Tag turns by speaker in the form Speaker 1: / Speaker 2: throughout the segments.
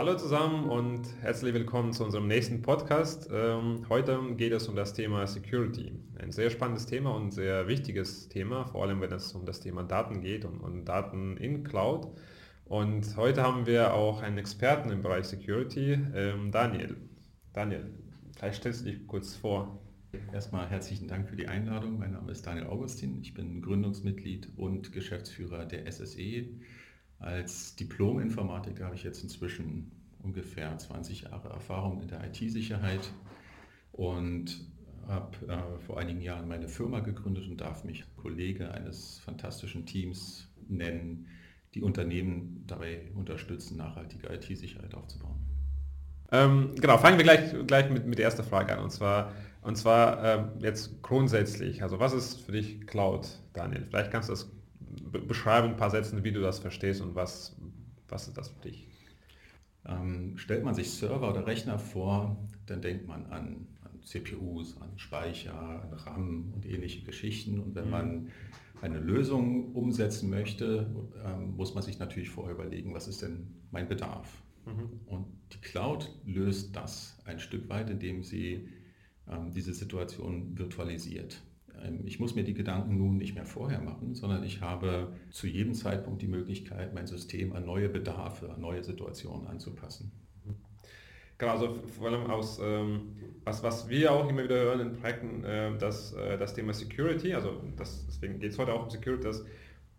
Speaker 1: Hallo zusammen und herzlich willkommen zu unserem nächsten Podcast. Ähm, heute geht es um das Thema Security. Ein sehr spannendes Thema und sehr wichtiges Thema, vor allem wenn es um das Thema Daten geht und, und Daten in Cloud. Und heute haben wir auch einen Experten im Bereich Security, ähm, Daniel. Daniel, vielleicht stellst du dich kurz vor.
Speaker 2: Erstmal herzlichen Dank für die Einladung. Mein Name ist Daniel Augustin. Ich bin Gründungsmitglied und Geschäftsführer der SSE. Als Diplom-Informatiker habe ich jetzt inzwischen ungefähr 20 Jahre Erfahrung in der IT-Sicherheit und habe äh, vor einigen Jahren meine Firma gegründet und darf mich Kollege eines fantastischen Teams nennen, die Unternehmen dabei unterstützen, nachhaltige IT-Sicherheit aufzubauen.
Speaker 1: Ähm, genau, fangen wir gleich, gleich mit, mit der ersten Frage an. Und zwar, und zwar ähm, jetzt grundsätzlich, also was ist für dich Cloud, Daniel? Vielleicht kannst du das beschreiben, ein paar Sätzen, wie du das verstehst und was, was ist das für dich?
Speaker 2: Ähm, stellt man sich Server oder Rechner vor, dann denkt man an, an, CPUs, an Speicher, an RAM und ähnliche Geschichten. Und wenn mhm. man eine Lösung umsetzen möchte, ähm, muss man sich natürlich vorher überlegen, was ist denn mein Bedarf? Mhm. Und die Cloud löst das ein Stück weit, indem sie ähm, diese Situation virtualisiert. Ähm, ich muss mir die Gedanken nun nicht mehr vorher machen, sondern ich habe zu jedem Zeitpunkt die Möglichkeit, mein System an neue Bedarfe, an neue Situationen anzupassen.
Speaker 1: Genau, also vor allem aus, ähm, was, was wir auch immer wieder hören in Projekten, äh, dass, äh, das Thema Security, also das, deswegen geht es heute auch um Security, dass,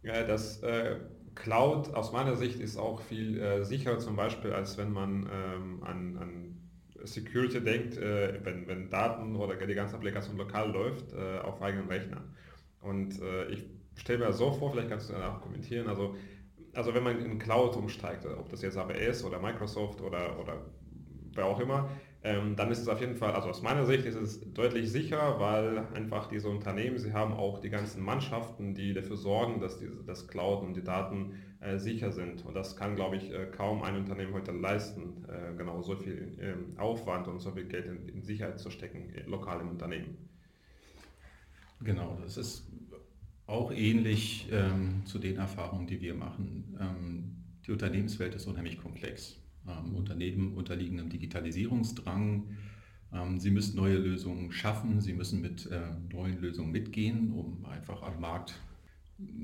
Speaker 1: äh, dass äh, Cloud aus meiner Sicht ist auch viel äh, sicherer zum Beispiel, als wenn man ähm, an, an Security denkt, äh, wenn, wenn Daten oder die ganze Applikation lokal läuft, äh, auf eigenen Rechnern. Und äh, ich stelle mir das so vor, vielleicht kannst du danach kommentieren, also, also wenn man in Cloud umsteigt, ob das jetzt AWS oder Microsoft oder, oder wer auch immer, ähm, dann ist es auf jeden Fall, also aus meiner Sicht ist es deutlich sicherer, weil einfach diese Unternehmen, sie haben auch die ganzen Mannschaften, die dafür sorgen, dass das Cloud und die Daten äh, sicher sind. Und das kann, glaube ich, äh, kaum ein Unternehmen heute leisten, äh, genau so viel ähm, Aufwand und so viel Geld in, in Sicherheit zu stecken, äh, lokal im Unternehmen.
Speaker 2: Genau, das ist auch ähnlich ähm, zu den Erfahrungen, die wir machen. Ähm, die Unternehmenswelt ist unheimlich komplex Unternehmen unterliegen einem Digitalisierungsdrang. Ähm, sie müssen neue Lösungen schaffen, sie müssen mit äh, neuen Lösungen mitgehen, um einfach am Markt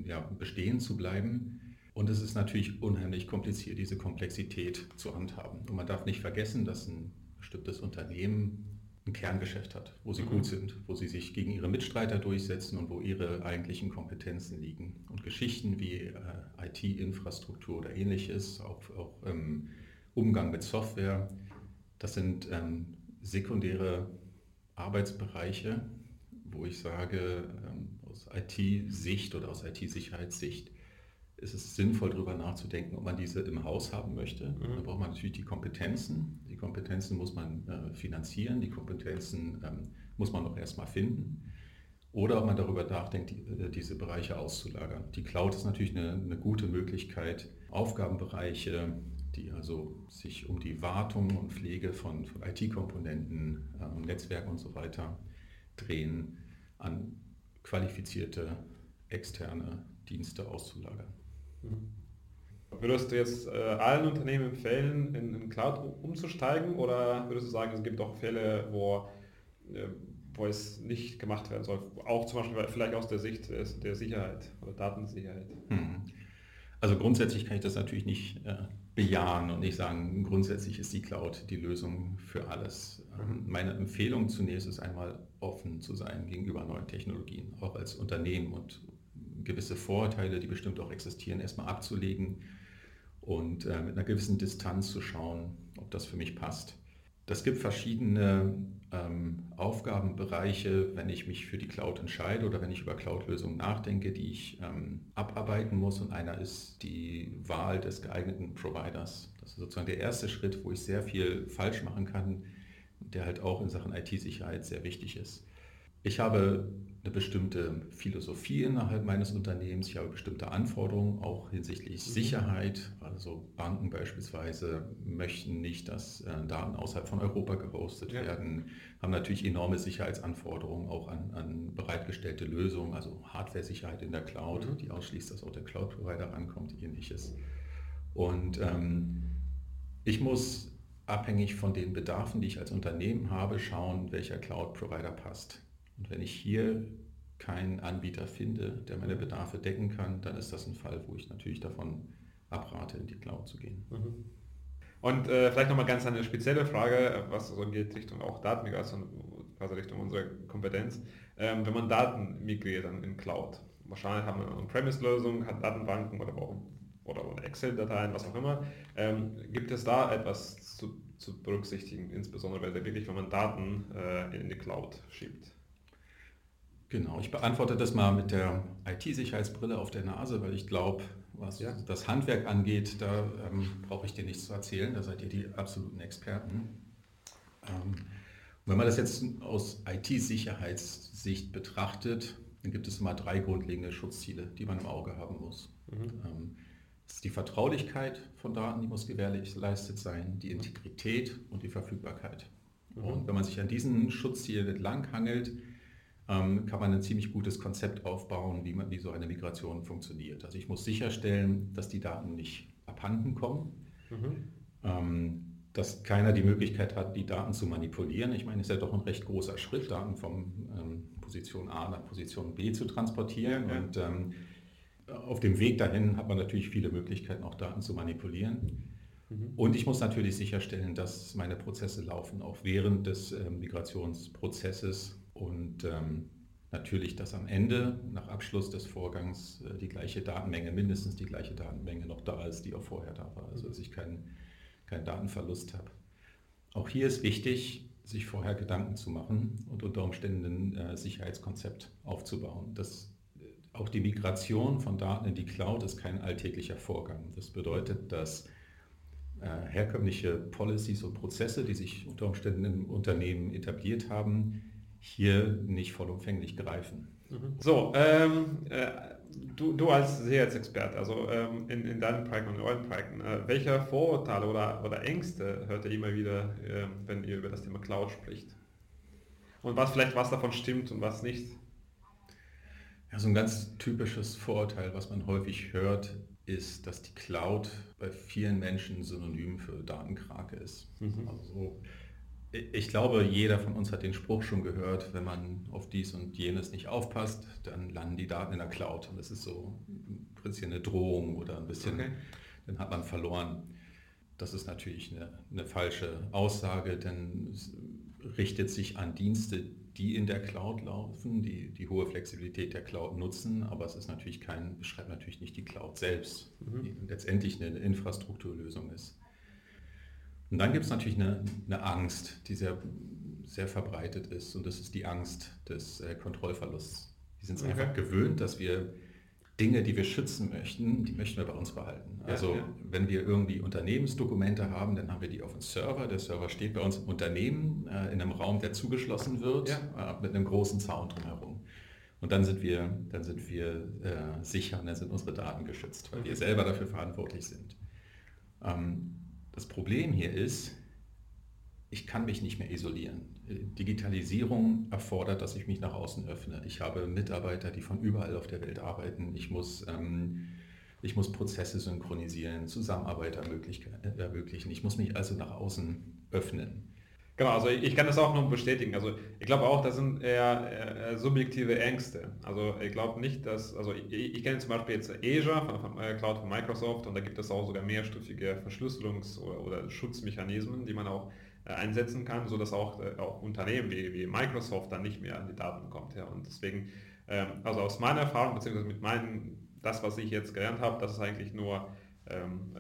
Speaker 2: ja, bestehen zu bleiben. Und es ist natürlich unheimlich kompliziert, diese Komplexität zu handhaben. Und man darf nicht vergessen, dass ein bestimmtes Unternehmen ein Kerngeschäft hat, wo sie mhm. gut sind, wo sie sich gegen ihre Mitstreiter durchsetzen und wo ihre eigentlichen Kompetenzen liegen. Und Geschichten wie äh, IT-Infrastruktur oder ähnliches, auch, auch ähm, Umgang mit Software. Das sind ähm, sekundäre Arbeitsbereiche, wo ich sage, ähm, aus IT-Sicht oder aus IT-Sicherheitssicht ist es sinnvoll, darüber nachzudenken, ob man diese im Haus haben möchte. Mhm. Da braucht man natürlich die Kompetenzen. Die Kompetenzen muss man äh, finanzieren, die Kompetenzen ähm, muss man auch erstmal finden. Oder ob man darüber nachdenkt, die, äh, diese Bereiche auszulagern. Die Cloud ist natürlich eine, eine gute Möglichkeit, Aufgabenbereiche die also sich um die Wartung und Pflege von, von IT-Komponenten, äh, Netzwerken und so weiter drehen, an qualifizierte externe Dienste auszulagern.
Speaker 1: Mhm. Würdest du jetzt äh, allen Unternehmen empfehlen, in, in, Cloud umzusteigen oder würdest du sagen, es gibt auch Fälle, wo, äh, wo es nicht gemacht werden soll, auch zum Beispiel vielleicht aus der Sicht der Sicherheit oder Datensicherheit?
Speaker 2: Mhm. Also grundsätzlich kann ich das natürlich nicht äh, bejahen und nicht sagen, grundsätzlich ist die Cloud die Lösung für alles. Ähm, meine Empfehlung zunächst ist einmal offen zu sein gegenüber neuen Technologien, auch als Unternehmen und gewisse Vorurteile, die bestimmt auch existieren, erstmal abzulegen und äh, mit einer gewissen Distanz zu schauen, ob das für mich passt. Das gibt verschiedene ähm, Aufgabenbereiche, wenn ich mich für die Cloud entscheide oder wenn ich über Cloud-Lösungen nachdenke, die ich ähm, abarbeiten muss. Und einer ist die Wahl des geeigneten Providers. Das ist sozusagen der erste Schritt, wo ich sehr viel falsch machen kann, der halt auch in Sachen IT-Sicherheit sehr wichtig ist. Ich habe eine bestimmte Philosophie innerhalb meines Unternehmens. Ich habe bestimmte Anforderungen, auch hinsichtlich mhm. Sicherheit. Also Banken beispielsweise möchten nicht, dass äh, Daten außerhalb von Europa gehostet ja. werden, haben natürlich enorme Sicherheitsanforderungen auch an, an bereitgestellte Lösungen, also Hardware-Sicherheit in der Cloud, mhm. die ausschließt, dass auch der Cloud-Provider rankommt, ähnliches. Und ähm, Ich muss abhängig von den Bedarfen, die ich als Unternehmen habe, schauen, welcher Cloud-Provider passt. Und wenn ich hier keinen Anbieter finde, der meine Bedarfe decken kann, dann ist das ein Fall, wo ich natürlich davon abrate, in die Cloud zu gehen. Mhm.
Speaker 1: Und äh, vielleicht nochmal ganz eine spezielle Frage, was so geht Richtung auch Datenmigration, also Richtung unserer Kompetenz. Ähm, wenn man Daten migriert dann in Cloud, wahrscheinlich haben wir eine On-Premise-Lösung, hat Datenbanken oder, oder Excel-Dateien, was auch immer. Ähm, gibt es da etwas zu, zu, berücksichtigen, insbesondere wirklich, wenn man Daten äh, in die Cloud schiebt?
Speaker 2: Genau, ich beantworte das mal mit der IT-Sicherheitsbrille auf der Nase, weil ich glaube, was ja. das Handwerk angeht, da ähm, brauche ich dir nichts zu erzählen, da seid ihr die absoluten Experten. Ähm, wenn man das jetzt aus IT-Sicherheitssicht betrachtet, dann gibt es immer drei grundlegende Schutzziele, die man im Auge haben muss. Mhm. Ähm, das ist die Vertraulichkeit von Daten, die muss gewährleistet sein, die Integrität und die Verfügbarkeit. Mhm. Und wenn man sich an diesen Schutzzielen entlang hangelt, ähm, kann man ein ziemlich gutes Konzept aufbauen, wie, man, wie so eine Migration funktioniert. Also ich muss sicherstellen, dass die Daten nicht abhanden kommen, mhm. Ähm, dass keiner die Möglichkeit hat, die Daten zu manipulieren. Ich meine, es ist ja doch ein recht großer Schritt, Daten von ähm, Position A nach Position B zu transportieren. Ja, ja. Und ähm, auf dem Weg dahin hat man natürlich viele Möglichkeiten, auch Daten zu manipulieren. Mhm. Und ich muss natürlich sicherstellen, dass meine Prozesse laufen, auch während des äh, Migrationsprozesses und ähm, natürlich, dass am Ende, nach Abschluss des Vorgangs, äh, die gleiche Datenmenge, mindestens die gleiche Datenmenge noch da ist, die auch vorher da war. Also dass ich keinen kein Datenverlust habe. Auch hier ist wichtig, sich vorher Gedanken zu machen und unter Umständen ein äh, Sicherheitskonzept aufzubauen. Das, äh, auch die Migration von Daten in die Cloud ist kein alltäglicher Vorgang. Das bedeutet, dass äh, herkömmliche Policies und Prozesse, die sich unter Umständen im Unternehmen etabliert haben, hier nicht vollumfänglich greifen.
Speaker 1: Mhm. So, ähm, äh, du, du als Sicherheitsexperte, also ähm, in, in deinen Projekten und in euren Projekten, äh, welche Vorurteile oder, oder Ängste hört ihr immer wieder, äh, wenn ihr über das Thema Cloud spricht? Und was vielleicht was davon stimmt und was nicht?
Speaker 2: Ja, so ein ganz typisches Vorurteil, was man häufig hört, ist, dass die Cloud bei vielen Menschen synonym für Datenkrake ist. Mhm. Also ich glaube, jeder von uns hat den Spruch schon gehört, wenn man auf dies und jenes nicht aufpasst, dann landen die Daten in der Cloud. Und das ist so ein bisschen eine Drohung oder ein bisschen, okay. dann hat man verloren. Das ist natürlich eine, eine falsche Aussage, denn es richtet sich an Dienste, die in der Cloud laufen, die die hohe Flexibilität der Cloud nutzen, aber es ist natürlich kein, beschreibt natürlich nicht die Cloud selbst, mhm. die letztendlich eine Infrastrukturlösung ist. Und dann gibt es natürlich eine, eine, Angst, die sehr, sehr verbreitet ist und das ist die Angst des äh, Kontrollverlusts. Wir sind es okay. einfach gewöhnt, dass wir Dinge, die wir schützen möchten, die möchten wir bei uns behalten. Ja, also ja. wenn wir irgendwie Unternehmensdokumente haben, dann haben wir die auf dem Server. Der Server steht bei uns im Unternehmen äh, in einem Raum, der zugeschlossen wird, ja. äh, mit einem großen Zaun drumherum. Und dann sind wir, dann sind wir äh, sicher und dann sind unsere Daten geschützt, weil okay. wir selber dafür verantwortlich sind. Ähm, das Problem hier ist, ich kann mich nicht mehr isolieren. Digitalisierung erfordert, dass ich mich nach außen öffne. Ich habe Mitarbeiter, die von überall auf der Welt arbeiten. Ich muss, ähm, ich muss Prozesse synchronisieren, Zusammenarbeit ermöglichen. Ich muss mich also nach außen öffnen.
Speaker 1: Genau, also ich kann das auch nur bestätigen. Also ich glaube auch, das sind eher, eher subjektive Ängste. Also ich glaube nicht, dass, also ich, ich, kenne zum Beispiel jetzt Azure, von, von äh, Cloud von Microsoft, und da gibt es auch sogar mehrstufige Verschlüsselungs- oder, oder Schutzmechanismen, die man auch äh, einsetzen kann, sodass auch, äh, auch Unternehmen wie, wie Microsoft dann nicht mehr an die Daten kommt. Ja. Und deswegen, ähm, also aus meiner Erfahrung, beziehungsweise mit meinen, das, was ich jetzt gelernt habe, das ist eigentlich nur ähm,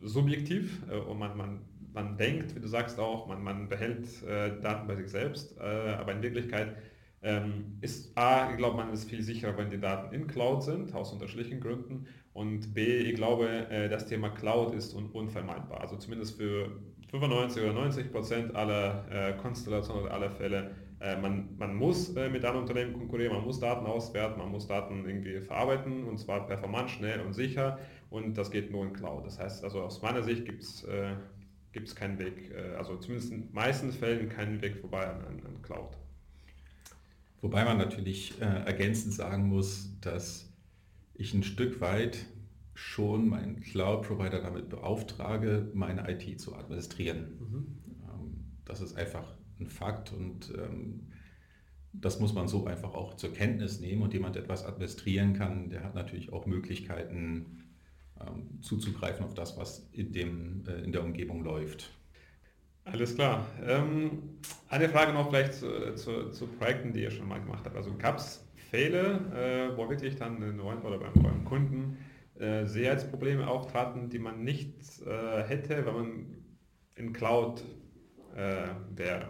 Speaker 1: subjektiv und man, man man denkt, wie du sagst auch, man, man behält äh, Daten bei sich selbst, äh, aber in Wirklichkeit ähm, ist A, ich glaube, man ist viel sicherer, wenn die Daten in Cloud sind, aus unterschiedlichen Gründen. Und B, ich glaube, äh, das Thema Cloud ist un unvermeidbar. Also zumindest für 95 oder 90 Prozent aller äh, Konstellationen oder aller Fälle. Äh, man, man muss äh, mit anderen Unternehmen konkurrieren, man muss Daten auswerten, man muss Daten irgendwie verarbeiten und zwar performant, schnell und sicher. Und das geht nur in Cloud. Das heißt, also aus meiner Sicht gibt es gibt es keinen Weg, äh, also zumindest in den meisten Fällen keinen Weg vorbei an, an Cloud.
Speaker 2: Wobei man natürlich äh, ergänzend sagen muss, dass ich ein Stück weit schon meinen Cloud-Provider damit beauftrage, meine IT zu administrieren. Mhm. Ähm, das ist einfach ein Fakt und ähm, das muss man so einfach auch zur Kenntnis nehmen und jemand etwas administrieren kann, der hat natürlich auch Möglichkeiten ähm, zuzugreifen auf das, was in, dem, äh, in der Umgebung läuft.
Speaker 1: Alles klar. Ähm, eine Frage noch vielleicht zu, zu, zu, Projekten, die ihr schon mal gemacht habt. Also gab es Fälle, äh, wo wirklich dann in neuen oder beim, beim Kunden äh, Sicherheitsprobleme auftraten, die man nicht äh, hätte, wenn man in Cloud äh, wäre?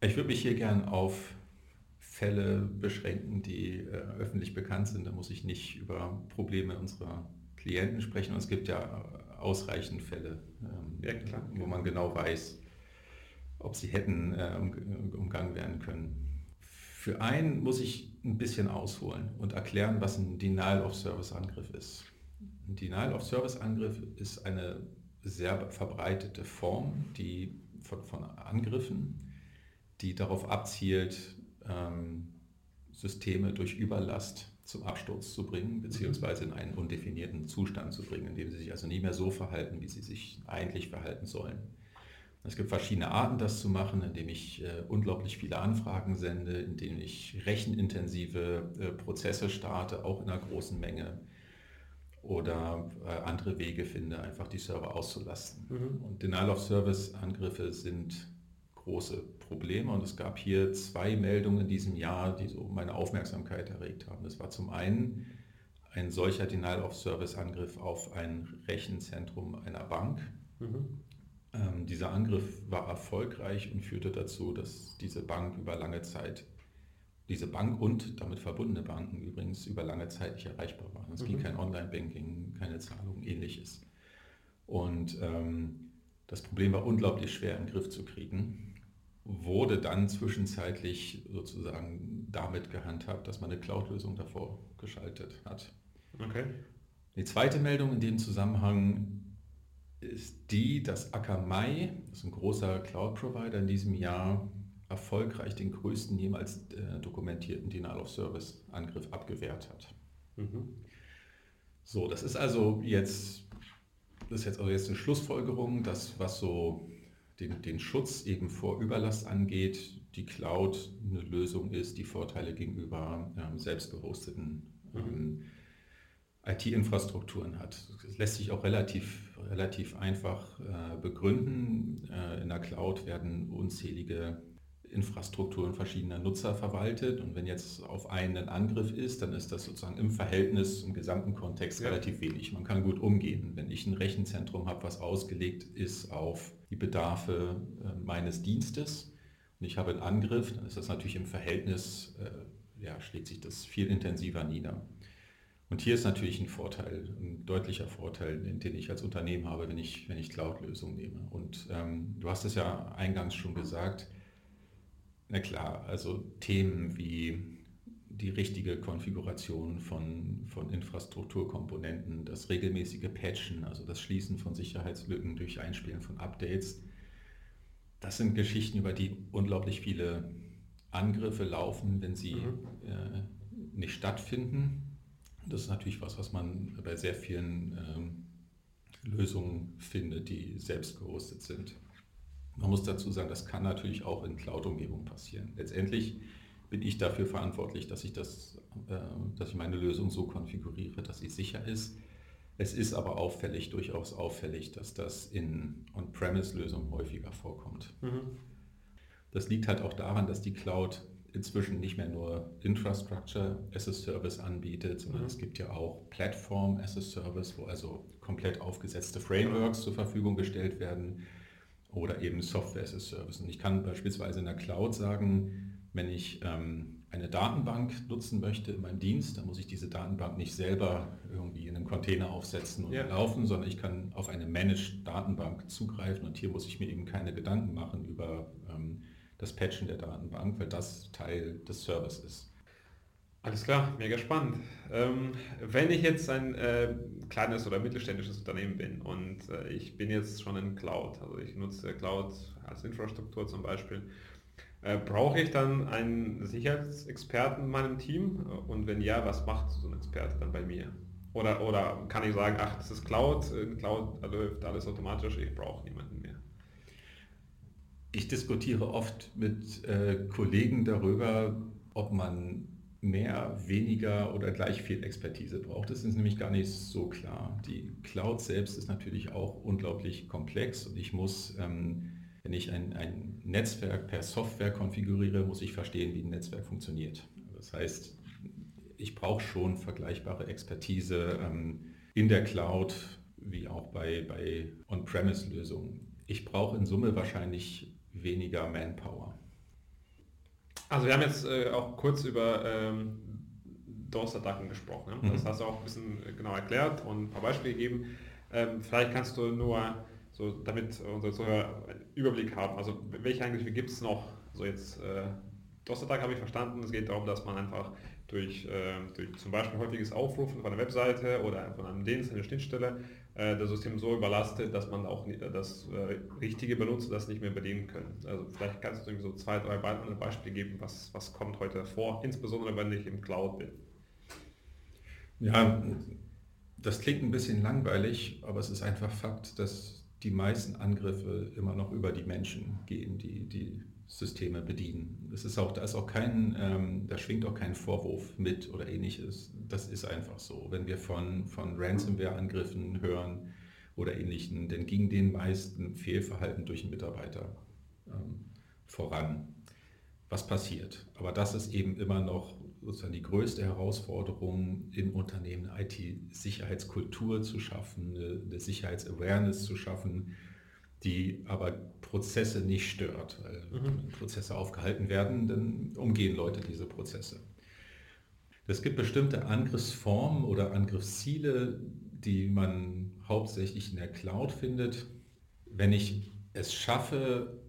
Speaker 2: Ich würde mich hier gern auf Fälle beschränken, die äh, öffentlich bekannt sind. Da muss ich nicht über Probleme unserer Klienten sprechen. Und es gibt ja ausreichend Fälle, ähm, ja, klar, wo man genau weiß, ob sie hätten äh, umgangen werden können. Für einen muss ich ein bisschen ausholen und erklären, was ein Denial-of-Service-Angriff ist. Ein Denial-of-Service-Angriff ist eine sehr verbreitete Form die von, von Angriffen, die darauf abzielt, ähm, Systeme durch Überlast zum Absturz zu bringen, beziehungsweise in einen undefinierten Zustand zu bringen, in dem sie sich also nie mehr so verhalten, wie sie sich eigentlich verhalten sollen. Es gibt verschiedene Arten, das zu machen, indem ich äh, unglaublich viele Anfragen sende, indem ich rechenintensive äh, Prozesse starte, auch in einer großen Menge, oder äh, andere Wege finde, einfach die Server auszulasten. Mhm. Und Denial-of-Service-Angriffe sind große Probleme und es gab hier zwei Meldungen in diesem Jahr, die so meine Aufmerksamkeit erregt haben. Das war zum einen ein solcher Denial-of-Service-Angriff auf ein Rechenzentrum einer Bank. Mhm. Ähm, dieser Angriff war erfolgreich und führte dazu, dass diese Bank über lange Zeit, diese Bank und damit verbundene Banken übrigens über lange Zeit nicht erreichbar waren. Es mhm. ging kein Online-Banking, keine Zahlung, ähnliches. Und ähm, das Problem war unglaublich schwer im Griff zu kriegen wurde dann zwischenzeitlich sozusagen damit gehandhabt, dass man eine Cloud-Lösung davor geschaltet hat. Okay. Die zweite Meldung in dem Zusammenhang ist die, dass Akamai, das ist ein großer Cloud-Provider, in diesem Jahr erfolgreich den größten jemals äh, dokumentierten Denial-of-Service-Angriff abgewehrt hat. Mhm. So, das ist also jetzt, das ist jetzt also jetzt eine Schlussfolgerung, dass was so den, den Schutz eben vor Überlast angeht, die Cloud eine Lösung ist, die Vorteile gegenüber ähm, selbst gehosteten ähm, IT-Infrastrukturen hat. Das lässt sich auch relativ, relativ einfach äh, begründen. Äh, in der Cloud werden unzählige Infrastrukturen verschiedener Nutzer verwaltet und wenn jetzt auf einen Angriff ist, dann ist das sozusagen im Verhältnis, im gesamten Kontext ja. relativ wenig. Man kann gut umgehen. Wenn ich ein Rechenzentrum habe, was ausgelegt ist auf die Bedarfe äh, meines Dienstes und ich habe einen Angriff, dann ist das natürlich im Verhältnis, äh, ja, schlägt sich das viel intensiver nieder. Und hier ist natürlich ein Vorteil, ein deutlicher Vorteil, den ich als Unternehmen habe, wenn ich, wenn ich Cloud-Lösungen nehme. Und ähm, du hast es ja eingangs schon gesagt, na klar, also Themen wie die richtige Konfiguration von, von Infrastrukturkomponenten, das regelmäßige Patchen, also das Schließen von Sicherheitslücken durch Einspielen von Updates. Das sind Geschichten, über die unglaublich viele Angriffe laufen, wenn sie mhm. äh, nicht stattfinden. Das ist natürlich was, was man bei sehr vielen ähm, Lösungen findet, die selbst gehostet sind. Man muss dazu sagen, das kann natürlich auch in Cloud-Umgebungen passieren. Letztendlich bin ich dafür verantwortlich, dass ich, das, äh, dass ich meine Lösung so konfiguriere, dass sie sicher ist. Es ist aber auffällig, durchaus auffällig, dass das in On-Premise-Lösungen häufiger vorkommt. Mhm. Das liegt halt auch daran, dass die Cloud inzwischen nicht mehr nur Infrastructure as a Service anbietet, sondern mhm. es gibt ja auch Platform as a Service, wo also komplett aufgesetzte Frameworks zur Verfügung gestellt werden oder eben Software as a Service. Und ich kann beispielsweise in der Cloud sagen, wenn ich ähm, eine Datenbank nutzen möchte in meinem Dienst, dann muss ich diese Datenbank nicht selber irgendwie in einem Container aufsetzen und ja. laufen, sondern ich kann auf eine Managed Datenbank zugreifen und hier muss ich mir eben keine Gedanken machen über ähm, das Patchen der Datenbank, weil das Teil des Service ist.
Speaker 1: Alles klar, mega spannend. Ähm, wenn ich jetzt ein äh, kleines oder mittelständisches Unternehmen bin und äh, ich bin jetzt schon in Cloud, also ich nutze Cloud als Infrastruktur zum Beispiel, Äh, brauche ich dann einen Sicherheitsexperten in meinem Team? Und wenn ja, was macht so ein Experte dann bei mir? Oder, oder kann ich sagen, ach, das ist Cloud, in Cloud läuft alles automatisch, ich brauche niemanden mehr?
Speaker 2: Ich diskutiere oft mit äh, Kollegen darüber, ob man mehr, weniger oder gleich viel Expertise braucht. Das ist nämlich gar nicht so klar. Die Cloud selbst ist natürlich auch unglaublich komplex und ich muss, ähm, wenn ich ein, ein Netzwerk per Software konfiguriere, muss ich verstehen, wie ein Netzwerk funktioniert. Das heißt, ich brauche schon vergleichbare Expertise ähm, in der Cloud wie auch bei, bei On-Premise-Lösungen. Ich brauche in Summe wahrscheinlich weniger Manpower.
Speaker 1: Also wir haben jetzt äh, auch kurz über ähm, DOS-Attacken gesprochen. Ne? Das mhm. hast du auch ein bisschen äh, genau erklärt und ein paar Beispiele gegeben. Ähm, vielleicht kannst du nur, so, damit unsere Zuhörer einen Überblick haben, also welche Angriffe gibt es noch? So jetzt äh, DOS-Attack habe ich verstanden. Es geht darum, dass man einfach durch, äh, durch zum Beispiel häufiges Aufrufen von einer Webseite oder von einem Dienst, einer Schnittstelle, äh, das System so überlastet, dass man auch nicht, das äh, richtige Benutzer das nicht mehr bedienen können. Also vielleicht kannst du irgendwie so zwei, drei Beispiele geben, was, was kommt heute vor, insbesondere wenn ich im Cloud bin.
Speaker 2: Ja, das klingt ein bisschen langweilig, aber es ist einfach Fakt, dass die meisten Angriffe immer noch über die Menschen gehen, die, die Systeme bedienen. Das ist auch, da ist auch kein, ähm, da schwingt auch kein Vorwurf mit oder ähnliches. Das ist einfach so. Wenn wir von, von Ransomware-Angriffen hören oder ähnlichen, dann ging den meisten Fehlverhalten durch einen Mitarbeiter ähm, voran. Was passiert? Aber das ist eben immer noch sozusagen die größte Herausforderung in Unternehmen, IT-Sicherheitskultur zu schaffen, eine, eine Sicherheitsawareness zu schaffen, die aber Prozesse nicht stört. Weil mhm. Wenn Prozesse aufgehalten werden, dann umgehen Leute diese Prozesse. Es gibt bestimmte Angriffsformen oder Angriffsziele, die man hauptsächlich in der Cloud findet. Wenn ich es schaffe,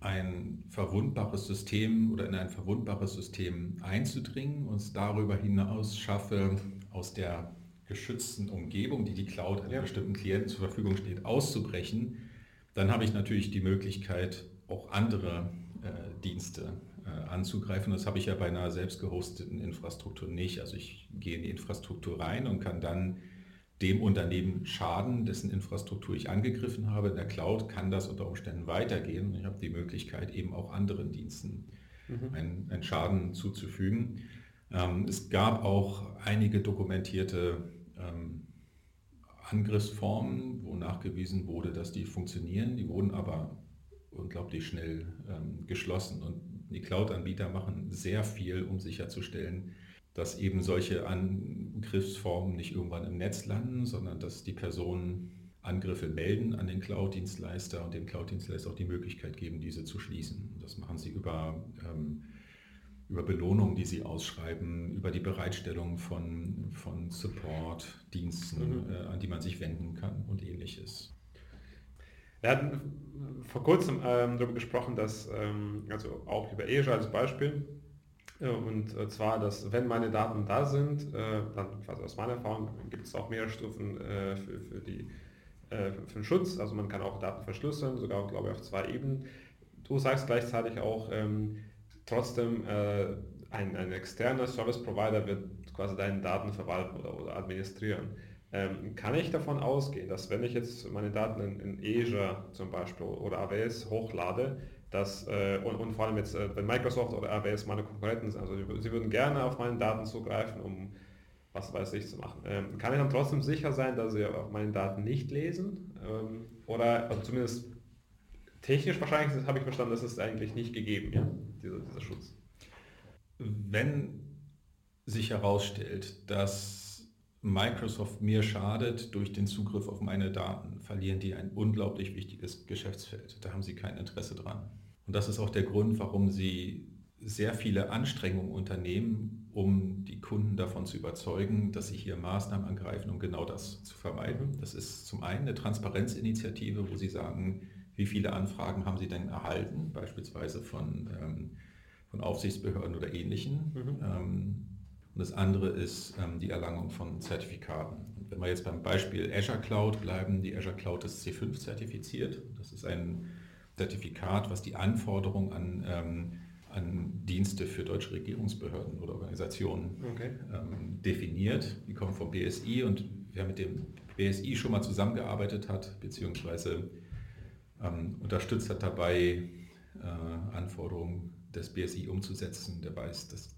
Speaker 2: ein verwundbares System oder in ein verwundbares System einzudringen und es darüber hinaus schaffe, aus der geschützten Umgebung, die die Cloud einem ja. bestimmten Klienten zur Verfügung steht, auszubrechen, dann habe ich natürlich die Möglichkeit, auch andere äh, Dienste äh, anzugreifen. Das habe ich ja bei einer selbst gehosteten Infrastruktur nicht. Also ich gehe in die Infrastruktur rein und kann dann dem Unternehmen schaden, dessen Infrastruktur ich angegriffen habe. In der Cloud kann das unter Umständen weitergehen. Ich habe die Möglichkeit, eben auch anderen Diensten mhm. einen, einen, Schaden zuzufügen. Ähm, es gab auch einige dokumentierte ähm, Angriffsformen, wo nachgewiesen wurde, dass die funktionieren. Die wurden aber unglaublich schnell ähm, geschlossen. Und die Cloud-Anbieter machen sehr viel, um sicherzustellen, dass eben solche Angriffsformen nicht irgendwann im Netz landen, sondern dass die Personen Angriffe melden an den Cloud-Dienstleister und dem Cloud-Dienstleister auch die Möglichkeit geben, diese zu schließen. Das machen sie über ähm, über Belohnungen, die sie ausschreiben, über die Bereitstellung von, von Support-Diensten, mhm. äh, an die man sich wenden kann und ähnliches.
Speaker 1: Wir hatten vor kurzem ähm, darüber gesprochen, dass, ähm, also auch über Azure als Beispiel, äh, und äh, zwar, dass wenn meine Daten da sind, äh, dann quasi aus meiner Erfahrung gibt es auch mehrere Stufen äh, für, für, die, für den Schutz, also man kann auch Daten verschlüsseln, sogar glaube ich auf zwei Ebenen. Du sagst gleichzeitig auch, ähm, trotzdem äh, ein, ein externer Service Provider wird quasi deine Daten verwalten oder, oder administrieren. Ähm, kann ich davon ausgehen, dass wenn ich jetzt meine Daten in, in Azure zum Beispiel oder AWS hochlade, dass, äh, und, und, vor allem jetzt, äh, wenn Microsoft oder AWS meine Konkurrenten sind, also sie würden gerne auf meine Daten zugreifen, um was weiß ich zu machen. Ähm, kann ich dann trotzdem sicher sein, dass sie auf meine Daten nicht lesen? Ähm, oder also zumindest technisch wahrscheinlich habe ich verstanden, dass es eigentlich nicht gegeben, ja, dieser, dieser Schutz.
Speaker 2: Wenn sich herausstellt, dass Microsoft mir schadet durch den Zugriff auf meine Daten, verlieren die ein unglaublich wichtiges Geschäftsfeld. Da haben sie kein Interesse dran. Und das ist auch der Grund, warum sie sehr viele Anstrengungen unternehmen, um die Kunden davon zu überzeugen, dass sie hier Maßnahmen angreifen, um genau das zu vermeiden. Das ist zum einen eine Transparenzinitiative, wo sie sagen, wie viele Anfragen haben Sie denn erhalten, beispielsweise von, ähm, von Aufsichtsbehörden oder Ähnlichen. Mhm. Ähm, und das andere ist ähm, die Erlangung von Zertifikaten. Und wenn wir jetzt beim Beispiel Azure Cloud bleiben, die Azure Cloud ist C5 zertifiziert. Das ist ein Zertifikat, was die Anforderungen an, ähm, an Dienste für deutsche Regierungsbehörden oder Organisationen okay. ähm, definiert. Die kommen vom BSI und wer mit dem BSI schon mal zusammengearbeitet hat, beziehungsweise ähm, unterstützt hat dabei, äh, Anforderungen des BSI umzusetzen, der weiß, dass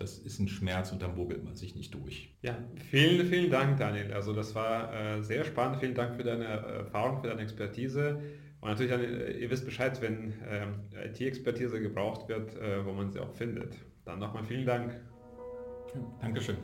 Speaker 2: das ist ein Schmerz und da mogelt man sich nicht durch.
Speaker 1: Ja, vielen, vielen Dank, Daniel. Also das war äh, sehr spannend. Vielen Dank für deine Erfahrung, für deine Expertise. Und natürlich, äh, ihr wisst Bescheid, wenn äh, IT-Expertise gebraucht wird, äh, wo man sie auch findet. Dann nochmal vielen Dank.
Speaker 2: Ja, Dankeschön.